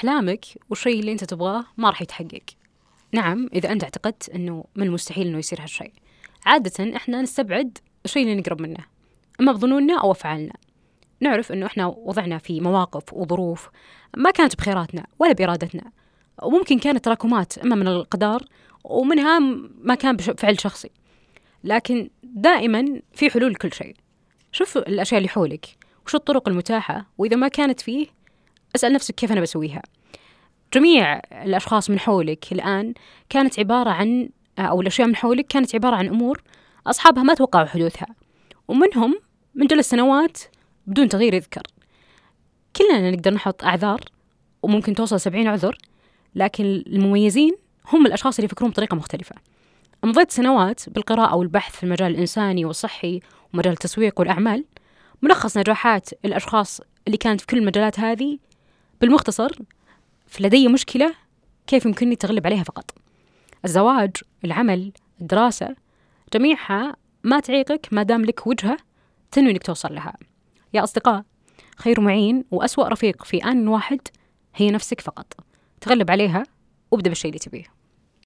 أحلامك والشيء اللي أنت تبغاه ما راح يتحقق. نعم إذا أنت اعتقدت أنه من المستحيل أنه يصير هالشيء عادة إحنا نستبعد الشيء اللي نقرب منه. إما بظنوننا أو أفعالنا. نعرف أنه إحنا وضعنا في مواقف وظروف ما كانت بخيراتنا ولا بإرادتنا. وممكن كانت تراكمات إما من القدر ومنها ما كان بفعل شخصي. لكن دائما في حلول لكل شيء. شوف الأشياء اللي حولك وش الطرق المتاحة وإذا ما كانت فيه أسأل نفسك كيف أنا بسويها. جميع الأشخاص من حولك الآن كانت عبارة عن أو الأشياء من حولك كانت عبارة عن أمور أصحابها ما توقعوا حدوثها ومنهم من جلس سنوات بدون تغيير يذكر. كلنا نقدر نحط أعذار وممكن توصل سبعين عذر لكن المميزين هم الأشخاص اللي يفكرون بطريقة مختلفة. مضيت سنوات بالقراءة والبحث في المجال الإنساني والصحي ومجال التسويق والأعمال ملخص نجاحات الأشخاص اللي كانت في كل المجالات هذه بالمختصر فلدي مشكلة كيف يمكنني التغلب عليها فقط. الزواج العمل الدراسة جميعها ما تعيقك ما دام لك وجهة تنوي إنك توصل لها. يا أصدقاء خير معين وأسوأ رفيق في آن واحد هي نفسك فقط. تغلب عليها وابدأ بالشيء اللي تبيه.